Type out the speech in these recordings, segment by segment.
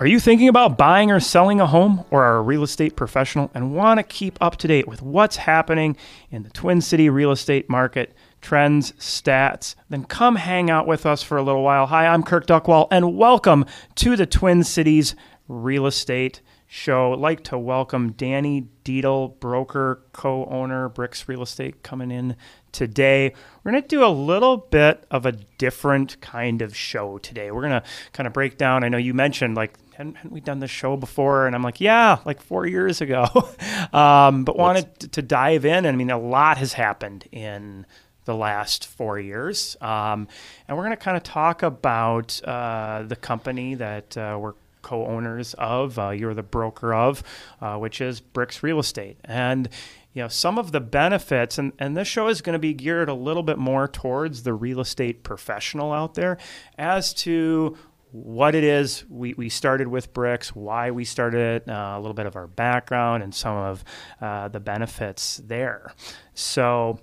Are you thinking about buying or selling a home or are a real estate professional and want to keep up to date with what's happening in the Twin City real estate market, trends, stats? Then come hang out with us for a little while. Hi, I'm Kirk Duckwall and welcome to the Twin Cities Real Estate Show. I'd like to welcome Danny Dietl, broker, co-owner, Bricks Real Estate coming in today. We're going to do a little bit of a different kind of show today. We're going to kind of break down. I know you mentioned like hadn't, hadn't we done this show before? And I'm like, yeah, like four years ago. um, but wanted to, to dive in. And I mean, a lot has happened in the last four years. Um, and we're going to kind of talk about uh, the company that uh, we're co-owners of. Uh, you're the broker of, uh, which is Bricks Real Estate, and you know some of the benefits. And and this show is going to be geared a little bit more towards the real estate professional out there, as to what it is we, we started with bricks why we started it uh, a little bit of our background and some of uh, the benefits there so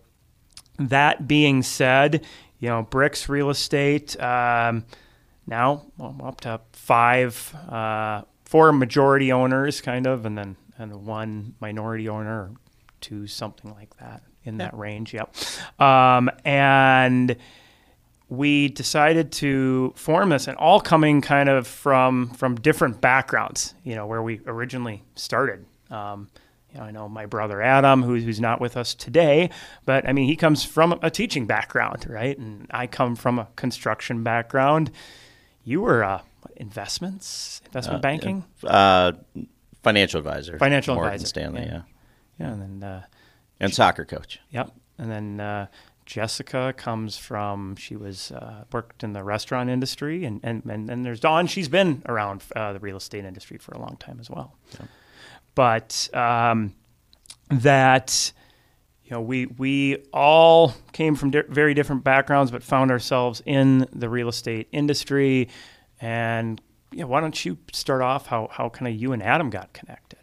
that being said you know bricks real estate um, now well, up to five uh, four majority owners kind of and then and one minority owner two something like that in that range yep um, and we decided to form this and all coming kind of from from different backgrounds you know where we originally started um, you know, I know my brother Adam, who's, who's not with us today, but I mean, he comes from a teaching background, right? And I come from a construction background. You were uh, investments, investment Uh, banking, Uh, financial advisor. financial Morgan advisor. Stanley, yeah. yeah, and then uh, And soccer coach. Yep. And then uh, Jessica comes from, she was uh, worked in the restaurant industry. And, and, and then there's Dawn. She's been around uh, the real estate industry for a long time as well. But um, that, you know, we, we all came from di- very different backgrounds, but found ourselves in the real estate industry. And yeah, why don't you start off how, how kind of you and Adam got connected?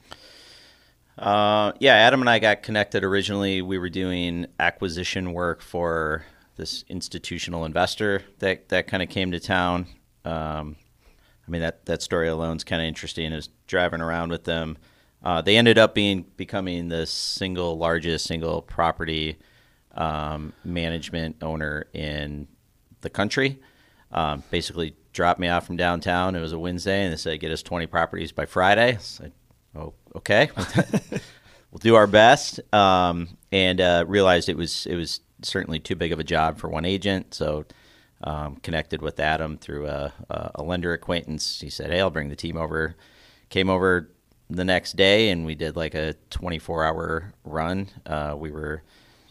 Uh, yeah, Adam and I got connected originally. We were doing acquisition work for this institutional investor that, that kind of came to town. Um, I mean, that, that story alone is kind of interesting. Is driving around with them. Uh, they ended up being becoming the single largest single property um, management owner in the country. Um, basically, dropped me off from downtown. It was a Wednesday, and they said, "Get us 20 properties by Friday." Said, "Oh, okay." we'll do our best. Um, and uh, realized it was it was certainly too big of a job for one agent. So um, connected with Adam through a, a lender acquaintance. He said, "Hey, I'll bring the team over." Came over the next day, and we did like a 24 hour run. Uh, we were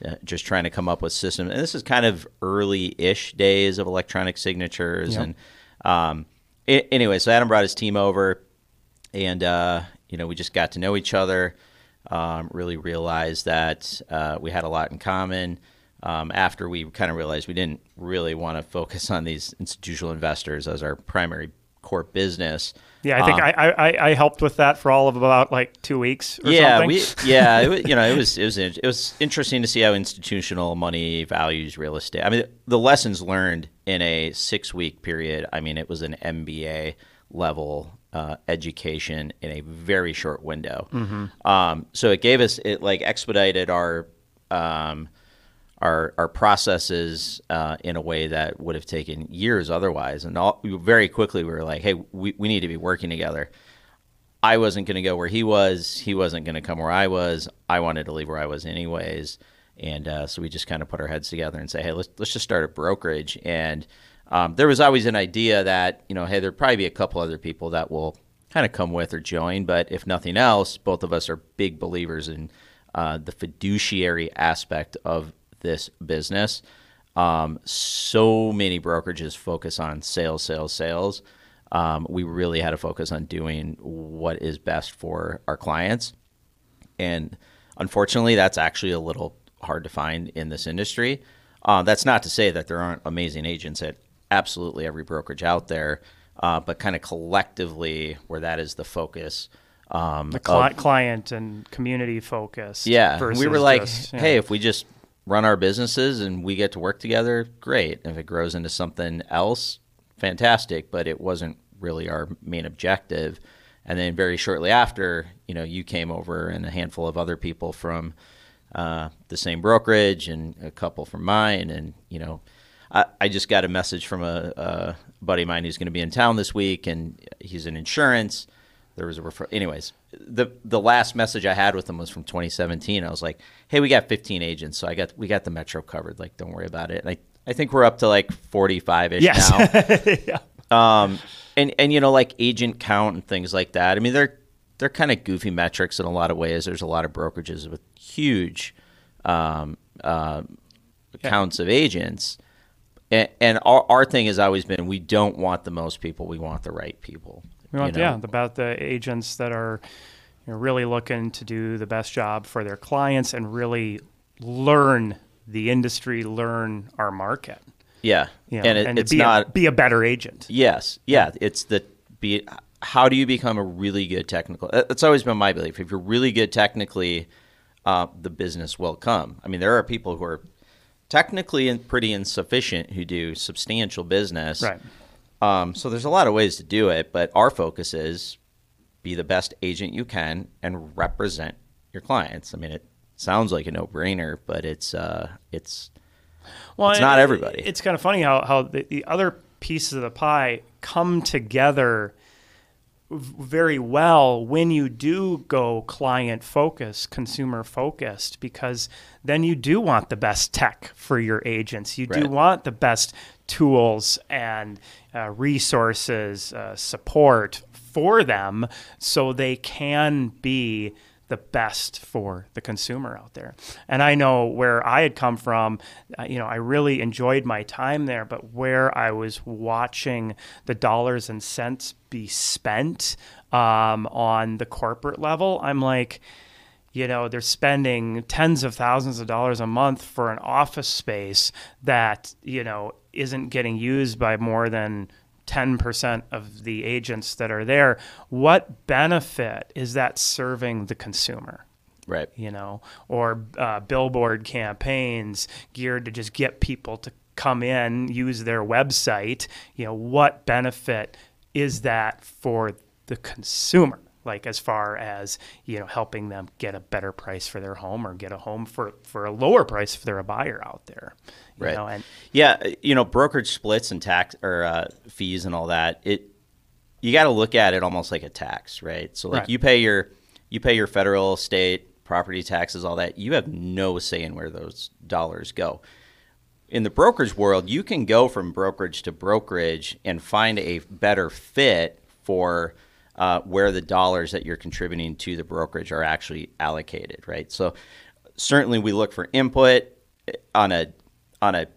uh, just trying to come up with systems, and this is kind of early-ish days of electronic signatures. Yep. And um, a- anyway, so Adam brought his team over, and uh, you know we just got to know each other. Um, really realized that uh, we had a lot in common. Um, after we kind of realized we didn't really want to focus on these institutional investors as our primary core business. Yeah, I think Um, I, I, I helped with that for all of about like two weeks or yeah, something. we yeah, it was, you know, it was it was it was interesting to see how institutional money values real estate. I mean, the lessons learned in a six week period. I mean, it was an MBA level uh, education in a very short window. Um, so it gave us it like expedited our um, our our processes uh, in a way that would have taken years otherwise. And all, very quickly, we were like, "Hey, we, we need to be working together." I wasn't going to go where he was. He wasn't going to come where I was. I wanted to leave where I was anyways. And uh, so we just kind of put our heads together and say, hey, let's let's just start a brokerage. And um, there was always an idea that you know, hey, there'd probably be a couple other people that will kind of come with or join. But if nothing else, both of us are big believers in uh, the fiduciary aspect of this business. Um, so many brokerages focus on sales, sales, sales. Um, we really had to focus on doing what is best for our clients. And unfortunately, that's actually a little hard to find in this industry. Uh, that's not to say that there aren't amazing agents at absolutely every brokerage out there, uh, but kind of collectively, where that is the focus. Um, the of- client and community focus. yeah, we were like, just, hey, know, if we just run our businesses and we get to work together, great. If it grows into something else, fantastic. But it wasn't really our main objective. And then very shortly after, you know, you came over and a handful of other people from uh, the same brokerage and a couple from mine. And, you know, I, I just got a message from a, a buddy of mine who's going to be in town this week and he's in insurance. There was a refer. Anyways, the the last message I had with them was from 2017. I was like, "Hey, we got 15 agents, so I got we got the metro covered. Like, don't worry about it." And I I think we're up to like 45 ish Yes. now. yeah. Um, and and you know like agent count and things like that. I mean they're they're kind of goofy metrics in a lot of ways. There's a lot of brokerages with huge um, uh, counts of agents, and, and our our thing has always been we don't want the most people, we want the right people. We want, you know? yeah, about the agents that are you know, really looking to do the best job for their clients and really learn the industry, learn our market. yeah, You know, and, it, to it's be not a, be a better agent. Yes, yeah, it's the be. How do you become a really good technical? It's always been my belief. If you're really good technically, uh, the business will come. I mean, there are people who are technically and pretty insufficient who do substantial business. Right. Um, so there's a lot of ways to do it, but our focus is be the best agent you can and represent your clients. I mean, it sounds like a no-brainer, but it's uh, it's Well, It's not it- everybody. It's kind of funny how, how the, the other pieces of the pie come together very well when you do go client focused, consumer focused, because then you do want the best tech for your agents. You do want the best tools and uh, resources, uh, support for them so they can be the best for the consumer out there. And I know where I had come from, uh, you know, I really enjoyed my time there, but where I was watching the dollars and cents be spent um, on the corporate level, I'm like, you know, they're spending tens of thousands of dollars a month for an office space that, you know, isn't getting used by more than 10% of the agents that are there. What benefit is that serving the consumer? right. you know, or uh, billboard campaigns geared to just get people to come in, use their website. You know, what benefit is that for the consumer? Like as far as you know, helping them get a better price for their home or get a home for, for a lower price if they're a buyer out there. Right. know, and Yeah, you know, brokerage splits and tax or uh, fees and all that. It you got to look at it almost like a tax, right? So like Right. you pay your you pay your federal, state property taxes, all that. You have no say in where those dollars go. In the brokerage world, you can go from brokerage to brokerage and find a better fit for uh, where the dollars that you're contributing to the brokerage are actually allocated, right? So certainly we look for input on a on a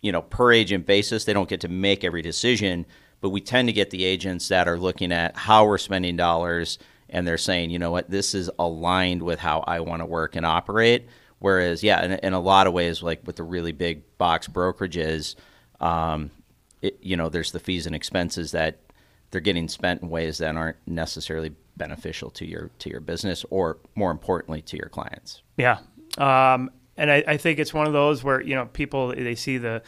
you know per agent basis. They don't get to make every decision, but we tend to get the agents that are looking at how we're spending dollars and they're saying, you know what, this is aligned with how I want to work and operate. Whereas, yeah, in, in a lot of ways, like with the really big box brokerages, um, it, you know, there's the fees and expenses that they're getting spent in ways that aren't necessarily beneficial to your to your business or more importantly to your clients. Yeah, um, and I, I think it's one of those where you know people they see the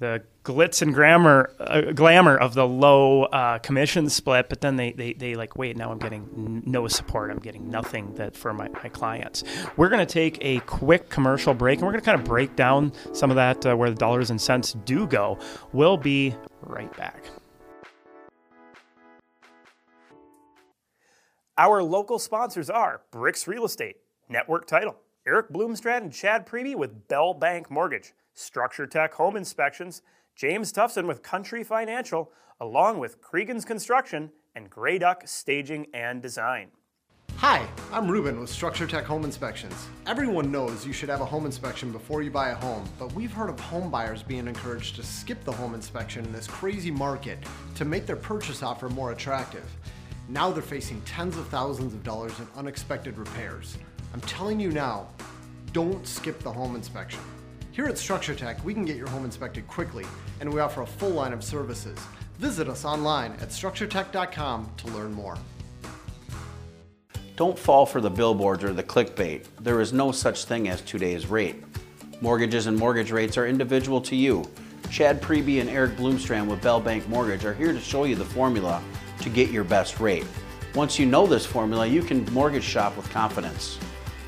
the glitz and glamour uh, glamour of the low uh, commission split, but then they, they they like wait now I'm getting n- no support I'm getting nothing that for my, my clients. We're gonna take a quick commercial break and we're gonna kind of break down some of that uh, where the dollars and cents do go. We'll be right back. Our local sponsors are Bricks Real Estate, Network Title, Eric Bloomstrand and Chad Preby with Bell Bank Mortgage, Structure Tech Home Inspections, James Tobson with Country Financial, along with Cregan's Construction and Grey Duck Staging and Design. Hi, I'm Ruben with Structure Tech Home Inspections. Everyone knows you should have a home inspection before you buy a home, but we've heard of home buyers being encouraged to skip the home inspection in this crazy market to make their purchase offer more attractive. Now they're facing tens of thousands of dollars in unexpected repairs. I'm telling you now, don't skip the home inspection. Here at Structure Tech, we can get your home inspected quickly, and we offer a full line of services. Visit us online at structuretech.com to learn more. Don't fall for the billboards or the clickbait. There is no such thing as today's rate. Mortgages and mortgage rates are individual to you. Chad Preby and Eric Bloomstrand with Bell Bank Mortgage are here to show you the formula to get your best rate. Once you know this formula, you can mortgage shop with confidence.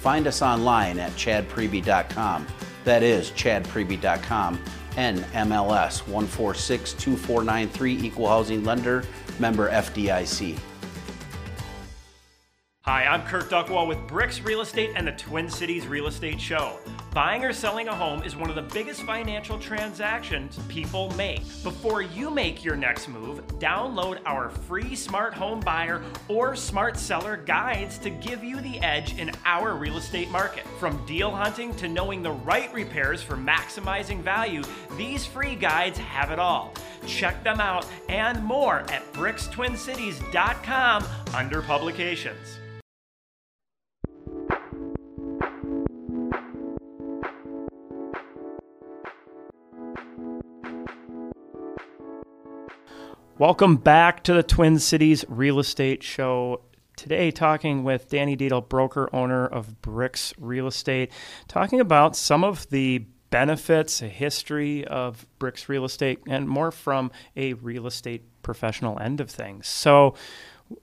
Find us online at chadpreby.com. That is chadpreby.com. NMLS 1462493 Equal Housing Lender, member FDIC. Hi, I'm Kirk Duckwall with Bricks Real Estate and the Twin Cities Real Estate Show. Buying or selling a home is one of the biggest financial transactions people make. Before you make your next move, download our free smart home buyer or smart seller guides to give you the edge in our real estate market. From deal hunting to knowing the right repairs for maximizing value, these free guides have it all. Check them out and more at brickstwincities.com under publications. Welcome back to the Twin Cities Real Estate Show. Today, talking with Danny Dietl, broker owner of Bricks Real Estate, talking about some of the benefits, a history of Bricks Real Estate, and more from a real estate professional end of things. So,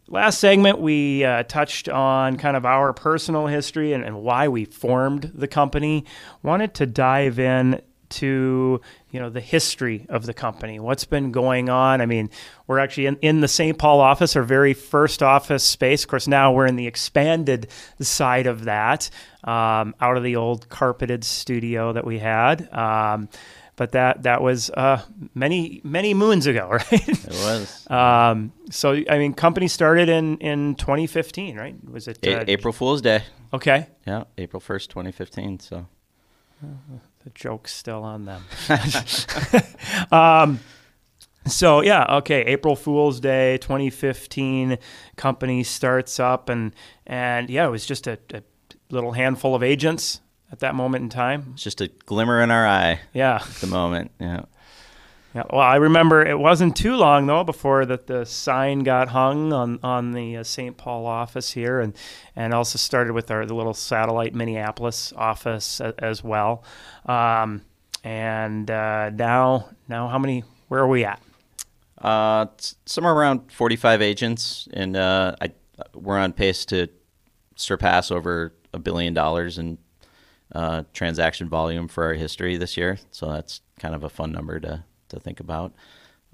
last segment, we uh, touched on kind of our personal history and, and why we formed the company. Wanted to dive in to you know the history of the company what's been going on. I mean we're actually in, in the st paul office our very first office space. Of course now we're in the expanded side of that um, out of the old carpeted studio that we had. Um, but that that was uh, many many moons ago right? It was. Um, so i mean company started in in 2015 right? Was it A- uh, April Fool's Day. okay. Yeah, April 1st, 2015. So the joke's still on them. um, so yeah, okay. April Fool's Day, 2015, company starts up, and and yeah, it was just a, a little handful of agents at that moment in time. it's just a glimmer in our eye Yeah, at the moment. Yeah. Yeah. Well, I remember it wasn't too long though before that the sign got hung on on the uh, St. Paul office here, and and also started with our the little satellite Minneapolis office a, as well. Um, and uh, now now how many? Where are we at? Uh, somewhere around 45 agents, and uh, I, we're on pace to surpass over a billion dollars in uh, transaction volume for our history this year. So that's kind of a fun number to, to think about.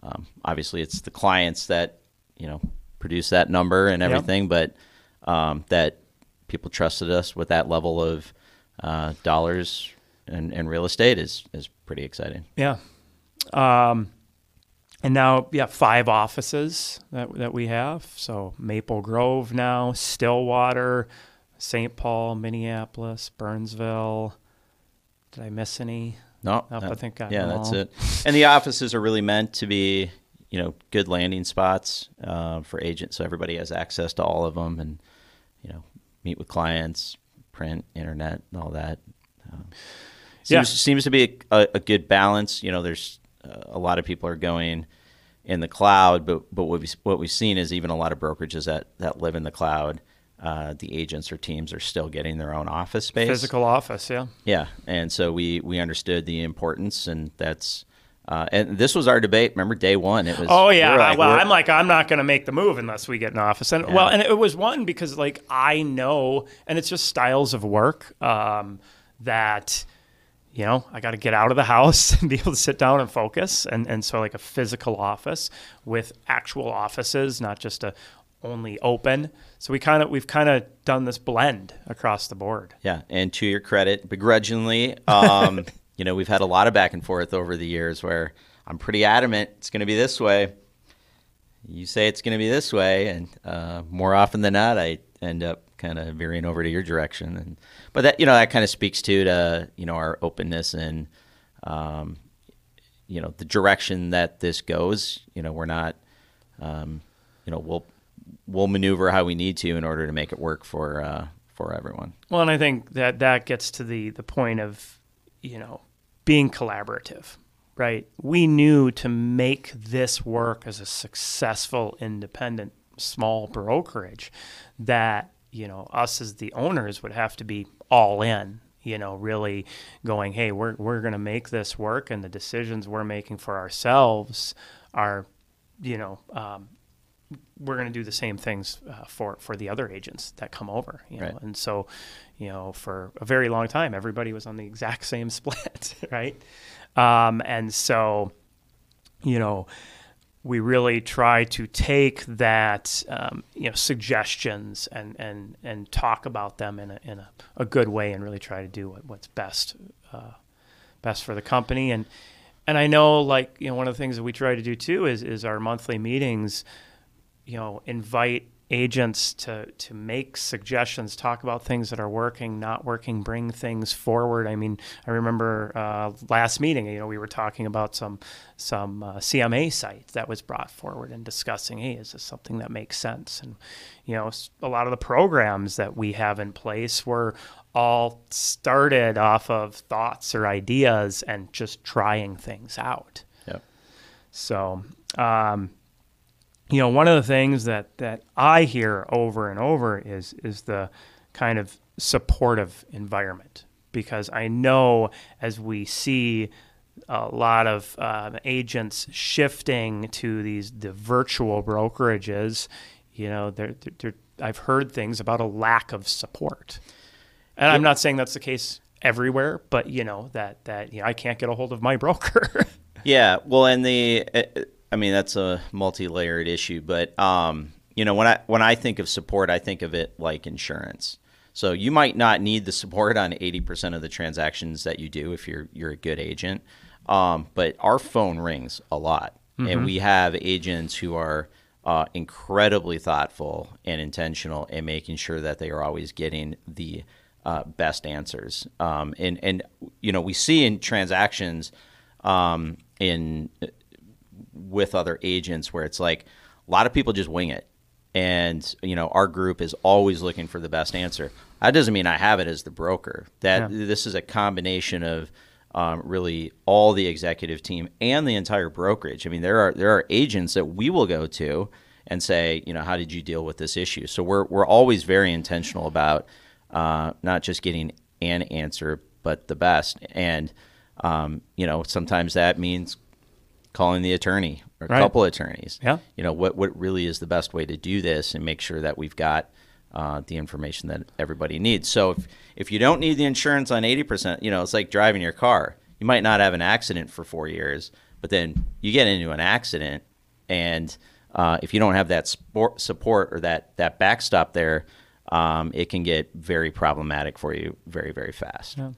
Um, obviously, it's the clients that you know produce that number and Yep. everything, but um, that people trusted us with that level of uh, dollars and, and real estate is is pretty exciting. Yeah. Um, and now, yeah, five offices that, that we have. So Maple Grove now, Stillwater, St. Paul, Minneapolis, Burnsville. Did I miss any? No, Nope, I think I yeah, that's all. it. And the offices are really meant to be, you know, good landing spots uh, for agents, so everybody has access to all of them, and you know, meet with clients, print, internet, and all that. Um, seems, Yeah. seems to be a, a good balance. You know, there's uh, a lot of people are going in the cloud, but but what we what we've seen is even a lot of brokerages that that live in the cloud. Uh, the agents or teams are still getting their own office space. Physical office, yeah. Yeah, and so we we understood the importance, and that's uh, and this was our debate. Remember day one? It was. Oh yeah. were like, well, I'm like I'm not going to make the move unless we get an office. And well, and it was one because like I know, and it's just styles of work um, that you know I got to get out of the house and be able to sit down and focus. And and so like a physical office with actual offices, not just a only open. So we kind of we've kind of done this blend across the board. Yeah, and to your credit, begrudgingly, um, you know, we've had a lot of back and forth over the years where I'm pretty adamant it's going to be this way. You say it's going to be this way, and uh, more often than not, I end up kind of veering over to your direction. And but that you know that kind of speaks to to you know our openness and um, you know the direction that this goes. You know, we're not um, you know we'll we'll maneuver how we need to in order to make it work for uh, for everyone. Well, and I think that that gets to the the point of, you know, being collaborative, right? We knew to make this work as a successful independent small brokerage that, you know, us as the owners would have to be all in. you know, really going, hey, we're, we're going to make this work, and the decisions we're making for ourselves are, you know, um, we're going to do the same things uh, for for the other agents that come over, you know. Right. And so, you know, for a very long time, everybody was on the exact same split, right? Um, and so, you know, we really try to take that, um, you know, suggestions and and and talk about them in a in a, a good way, and really try to do what, what's best uh, best for the company. And and I know, like you know, one of the things that we try to do too is is our monthly meetings you know, invite agents to to make suggestions, talk about things that are working, not working, bring things forward. I mean, I remember uh, last meeting, you know, we were talking about some some uh, CMA sites that was brought forward and discussing, hey, is this something that makes sense? And you know, a lot of the programs that we have in place were all started off of thoughts or ideas and just trying things out. Yep. So. Um, you know, one of the things that, that I hear over and over is is the kind of supportive environment. Because I know as we see a lot of uh, agents shifting to these the virtual brokerages, you know, they're, they're, I've heard things about a lack of support, and I'm not saying that's the case everywhere, but you know that that you know, I can't get a hold of my broker. Yeah, well, and the, uh, I mean, that's a multi-layered issue, but um, you know, when I when I think of support, I think of it like insurance. So you might not need the support on 80% of the transactions that you do if you're you're a good agent, um, but our phone rings a lot, and we have agents who are uh, incredibly thoughtful and intentional in making sure that they are always getting the uh, best answers. Um, and and you know, we see in transactions um, in with other agents where it's like a lot of people just wing it. And you know our group is always looking for the best answer. That doesn't mean i have it as the broker. That Yeah. this is a combination of um, really all the executive team and the entire brokerage. I mean there are there are agents that we will go to and say you know how did you deal with this issue? So we're, we're always very intentional about uh, not just getting an answer but the best. And um, you know sometimes that means calling the attorney or a Right. couple attorneys. Yeah. You know, what, what really is the best way to do this and make sure that we've got uh, the information that everybody needs. So if, if you don't need the insurance on 80%, you know, it's like driving your car. You might not have an accident for four years, but then you get into an accident and uh, if you don't have that sport, support or that, that backstop there, um, it can get very problematic for you very, very fast. Well,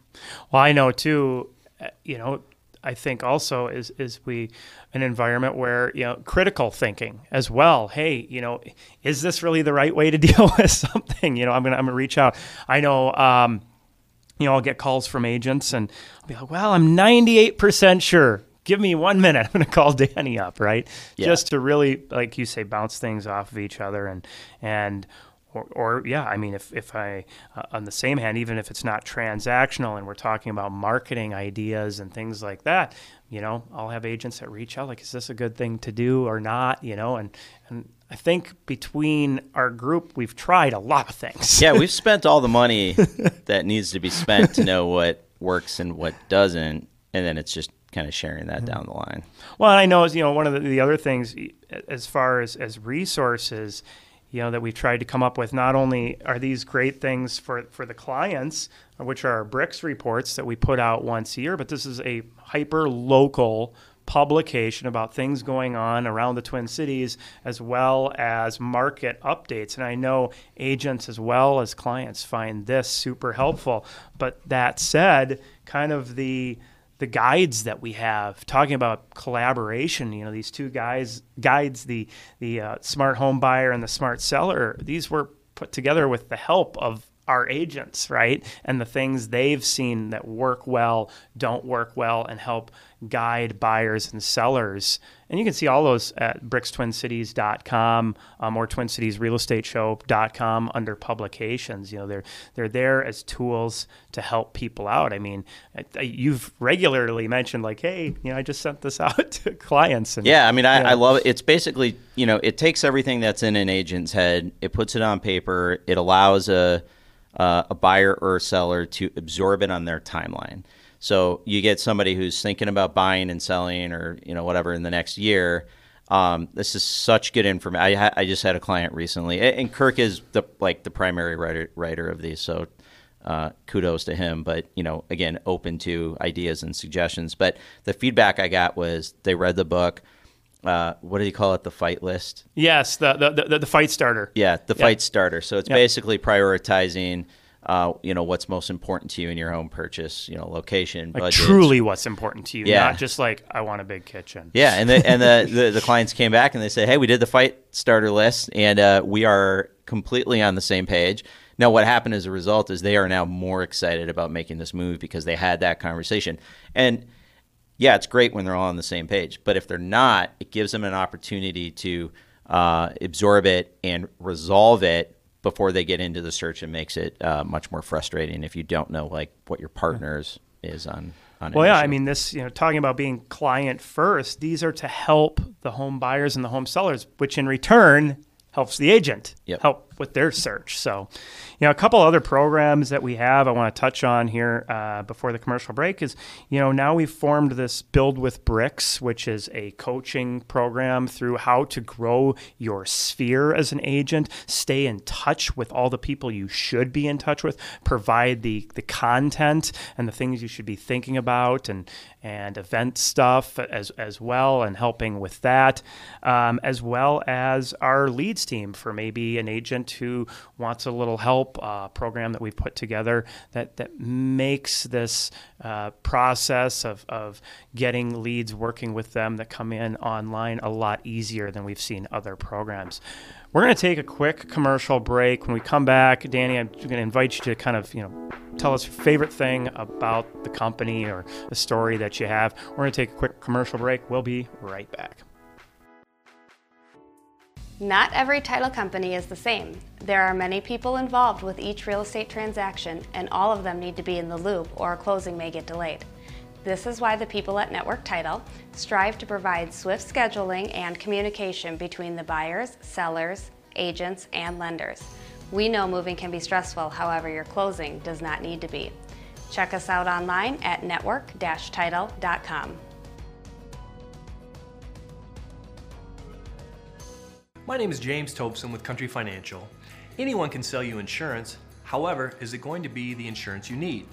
I know too. uh, You know, I think also is is we an environment where you know critical thinking as well. Hey, you know, is this really the right way to deal with something? You know, I'm gonna I'm gonna reach out. I know. Um, you know, I'll get calls from agents and I'll be like, well, I'm 98% sure. Give me one minute. I'm going to call Danny up, right? Yeah. Just to really, like you say, bounce things off of each other and, and, or, or yeah, I mean, if, if I, uh, on the same hand, even if it's not transactional and we're talking about marketing ideas and things like that, you know, I'll have agents that reach out, like, is this a good thing to do or not? You know, and, and I think between our group, we've tried a lot of things. yeah, we've spent all the money that needs to be spent to know what works and what doesn't, and then it's just kind of sharing that down the line. Well, I know, you know, one of the, the other things as far as, as resources, you know, that we've tried to come up with, not only are these great things for, for the clients, which are our Bricks reports that we put out once a year, but this is a hyper local publication about things going on around the Twin Cities as well as market updates. And I know agents as well as clients find this super helpful. But that said, kind of the the guides that we have talking about collaboration you know these two guys guides the the uh, smart home buyer and the smart seller these were put together with the help of our agents right? And the things they've seen that work well don't work well and help guide buyers and sellers and you can see all those at brickstwincities.com um, or twincitiesrealestateshow.com under publications you know they're they're there as tools to help people out i mean I- I- you've regularly mentioned like hey you know i just sent this out to clients and Yeah, I mean, I. I love it. It's basically, you know, it takes everything that's in an agent's head, it puts it on paper, it allows a uh, a buyer or a seller to absorb it on their timeline. So you get somebody who's thinking about buying and selling, or you know whatever in the next year. Um, this is such good information. I, ha- I just had a client recently, and Kirk is the like the primary writer writer of these. So uh, kudos to him. But you know, again, open to ideas and suggestions. But the feedback I got was they read the book. Uh, what do you call it? The fight list. Yes, the the, the, the fight starter. Yeah, the fight starter. So it's basically prioritizing. Uh, you know what's most important to you in your home purchase. You know, location, Like budgets. truly, what's important to you, Yeah. not just like I want a big kitchen. Yeah, and the and the, the the clients came back and they said, "Hey, we did the fight starter list, and uh, we are completely on the same page." Now, what happened as a result is they are now more excited about making this move because they had that conversation. And yeah, it's great when they're all on the same page, but if they're not, it gives them an opportunity to uh, absorb it and resolve it before they get into the search, and makes it uh, much more frustrating if you don't know like what your partners is on. on Well, yeah, issue. I mean, this, you know, talking about being client first, these are to help the home buyers and the home sellers, which in return helps the agent Yep. help with their search. So, you know, a couple other programs that we have I want to touch on here uh, before the commercial break is, you know, now we've formed this Build with Bricks, which is a coaching program through how to grow your sphere as an agent, stay in touch with all the people you should be in touch with, provide the the content and the things you should be thinking about and and event stuff as as well and helping with that um, as well as our leads team for maybe an agent who wants a little help uh, program that we've put together that that makes this uh, process of, of getting leads working with them that come in online a lot easier than we've seen other programs we're going to take a quick commercial break. When we come back, Danny, I'm going to invite you to kind of, you know, tell us your favorite thing about the company or the story that you have. We're going to take a quick commercial break. We'll be right back. Not every title company is the same. There are many people involved with each real estate transaction, and all of them need to be in the loop or a closing may get delayed. This is why the people at Network Title strive to provide swift scheduling and communication between the buyers, sellers, agents, and lenders. We know moving can be stressful, however, your closing does not need to be. Check us out online at network-title.com. My name is James Tobson with Country Financial. Anyone can sell you insurance, however, is it going to be the insurance you need?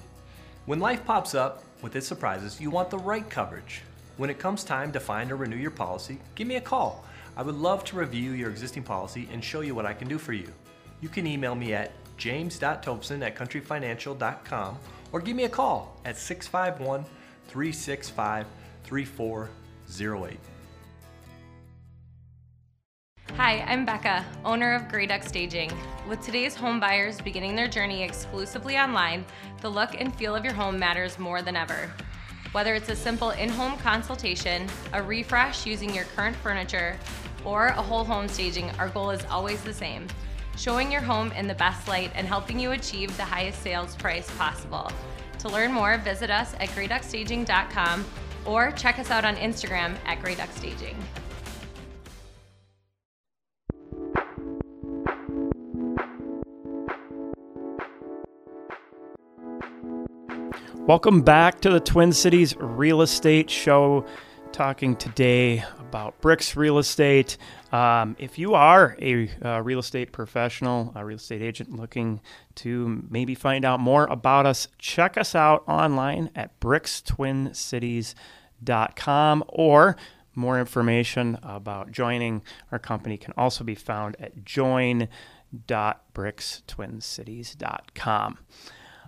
When life pops up with its surprises, you want the right coverage. When it comes time to find or renew your policy, give me a call. I would love to review your existing policy and show you what I can do for you. You can email me at james.tobson at countryfinancial.com or give me a call at 651 365 3408. Hi, I'm Becca, owner of Grey Duck Staging. With today's home buyers beginning their journey exclusively online, the look and feel of your home matters more than ever. Whether it's a simple in home consultation, a refresh using your current furniture, or a whole home staging, our goal is always the same showing your home in the best light and helping you achieve the highest sales price possible. To learn more, visit us at greyduckstaging.com or check us out on Instagram at Grey Welcome back to the Twin Cities Real Estate Show. Talking today about bricks real estate. Um, if you are a uh, real estate professional, a real estate agent looking to maybe find out more about us, check us out online at brickstwincities.com or more information about joining our company can also be found at join.brickstwincities.com.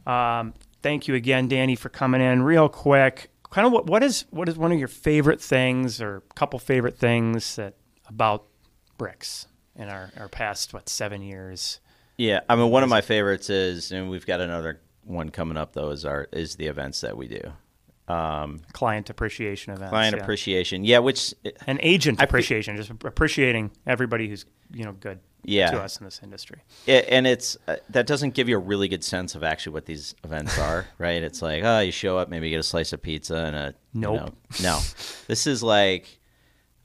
Um, thank you again, Danny, for coming in. Real quick, kind of what, what is what is one of your favorite things, or a couple favorite things that about bricks in our, our past what seven years? Yeah, I mean, one of my favorites is, and we've got another one coming up though. Is our is the events that we do, um, Client appreciation events, client yeah. appreciation. Yeah, which an agent I appreciation, just appreciating everybody who's you know good Yeah. to us in this industry. it, and it's uh, that doesn't give you a really good sense of actually what these events are, right? It's like, oh, you show up, maybe you get a slice of pizza and a you know- no, this is like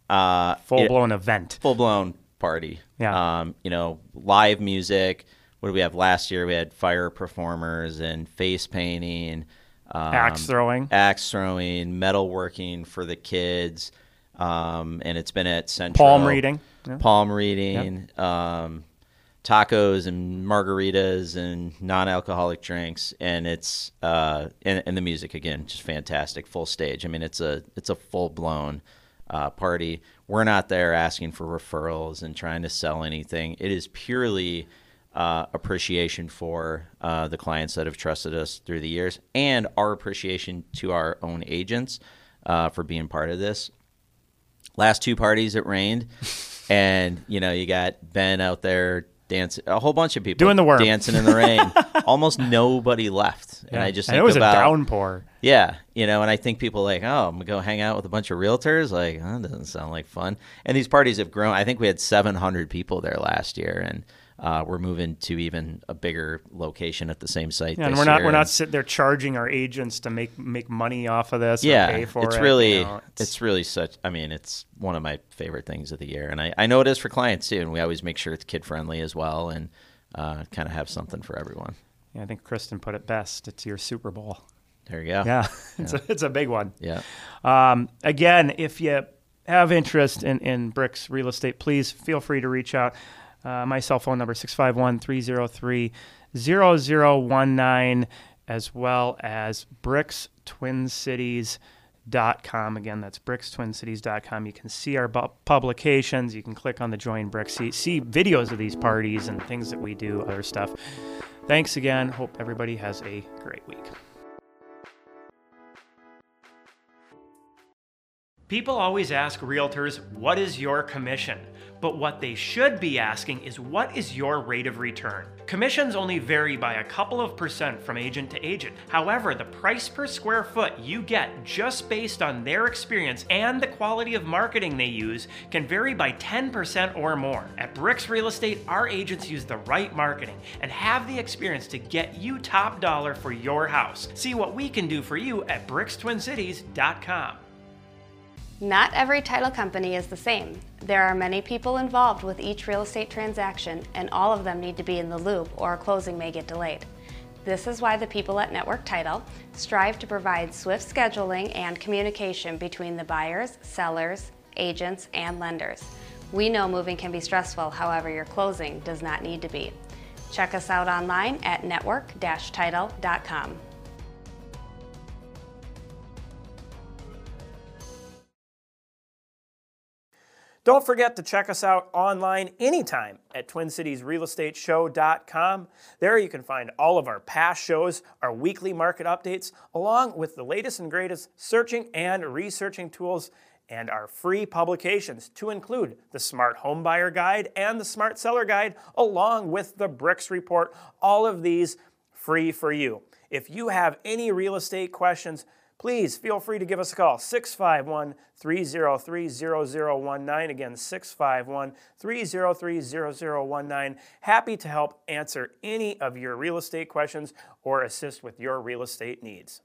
uh, Full blown event. full blown party. Yeah. Um, you know, live music what do we have last year? We had fire performers and face painting, um, Axe throwing. axe throwing, metalworking for the kids, um, and it's been at Central. Palm reading. Yeah. Palm reading. Um, tacos and margaritas and non-alcoholic drinks and it's uh and, and the music again just fantastic full stage i mean it's a it's a full-blown uh, party we're not there asking for referrals and trying to sell anything it is purely uh, appreciation for uh, the clients that have trusted us through the years and our appreciation to our own agents uh, for being part of this. Last two parties it rained and you know you got ben out there dancing a whole bunch of people Doing the work, dancing in the rain. Almost nobody left. And i just and think it was about a downpour. yeah you know and i think people like oh i'm gonna go hang out with a bunch of realtors? Like oh, that doesn't sound like fun. And these parties have grown. I think we had 700 people there last year and uh, we're moving to even a bigger location at the same site Yeah, and we're not year, we're not sitting there charging our agents to make make money off of this. or yeah pay for it's it, really you know, it's, really such i mean it's one of my favorite things of the year and i, I know it is for clients too and we always make sure it's kid friendly as well and uh, kind of have something for everyone yeah, I think Kristen put it best. It's your Super Bowl. there you go Yeah, it's a, it's a big one. yeah Um, again, if you have interest in, in Bricks Real Estate, please feel free to reach out. Uh, my cell phone number 651 303 0019, as well as brickstwincities.com. Again, that's brickstwincities.com. You can see our bu- publications. You can click on the Join Bricks, see, see videos of these parties and things that we do, other stuff. Thanks again. Hope everybody has a great week. People always ask realtors, what is your commission? But what they should be asking is, what is your rate of return? Commissions only vary by a couple of percent from agent to agent. However, the price per square foot you get just based on their experience and the quality of marketing they use can vary by 10% or more. At Bricks Real Estate, our agents use the right marketing and have the experience to get you top dollar for your house. See what we can do for you at brickstwincities.com. Not every title company is the same. There are many people involved with each real estate transaction, and all of them need to be in the loop or a closing may get delayed. This is why the people at Network Title strive to provide swift scheduling and communication between the buyers, sellers, agents, and lenders. We know moving can be stressful, however, your closing does not need to be. Check us out online at network-title.com. Don't forget to check us out online anytime at TwinCitiesRealEstateShow.com. There you can find all of our past shows, our weekly market updates, along with the latest and greatest searching and researching tools and our free publications to include the Smart Home Buyer Guide and the Smart Seller Guide, along with the Bricks Report. All of these free for you. If you have any real estate questions, please feel free to give us a call 651 303 0019. Again, 651 303 0019. Happy to help answer any of your real estate questions or assist with your real estate needs.